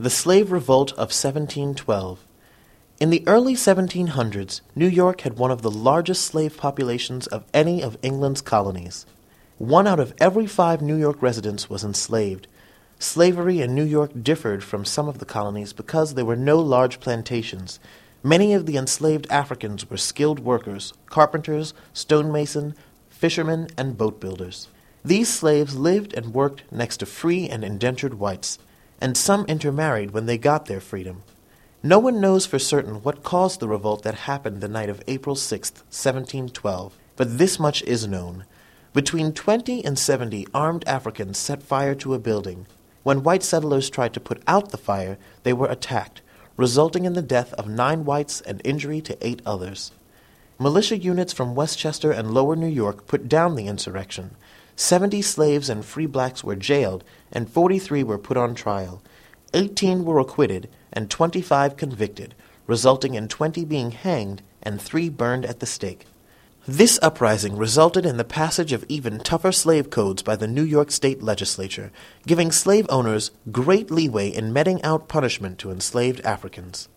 The Slave Revolt of 1712. In the early 1700s, New York had one of the largest slave populations of any of England's colonies. One out of every five New York residents was enslaved. Slavery in New York differed from some of the colonies because there were no large plantations. Many of the enslaved Africans were skilled workers, carpenters, stonemason, fishermen, and boat builders. These slaves lived and worked next to free and indentured whites and some intermarried when they got their freedom. No one knows for certain what caused the revolt that happened the night of April 6, 1712, but this much is known. Between 20 and 70 armed Africans set fire to a building. When white settlers tried to put out the fire, they were attacked, resulting in the death of nine whites and injury to eight others. Militia units from Westchester and Lower New York put down the insurrection. Seventy slaves and free blacks were jailed, and forty three were put on trial. Eighteen were acquitted, and twenty five convicted, resulting in twenty being hanged and three burned at the stake. This uprising resulted in the passage of even tougher slave codes by the New York State Legislature, giving slave owners great leeway in meting out punishment to enslaved Africans.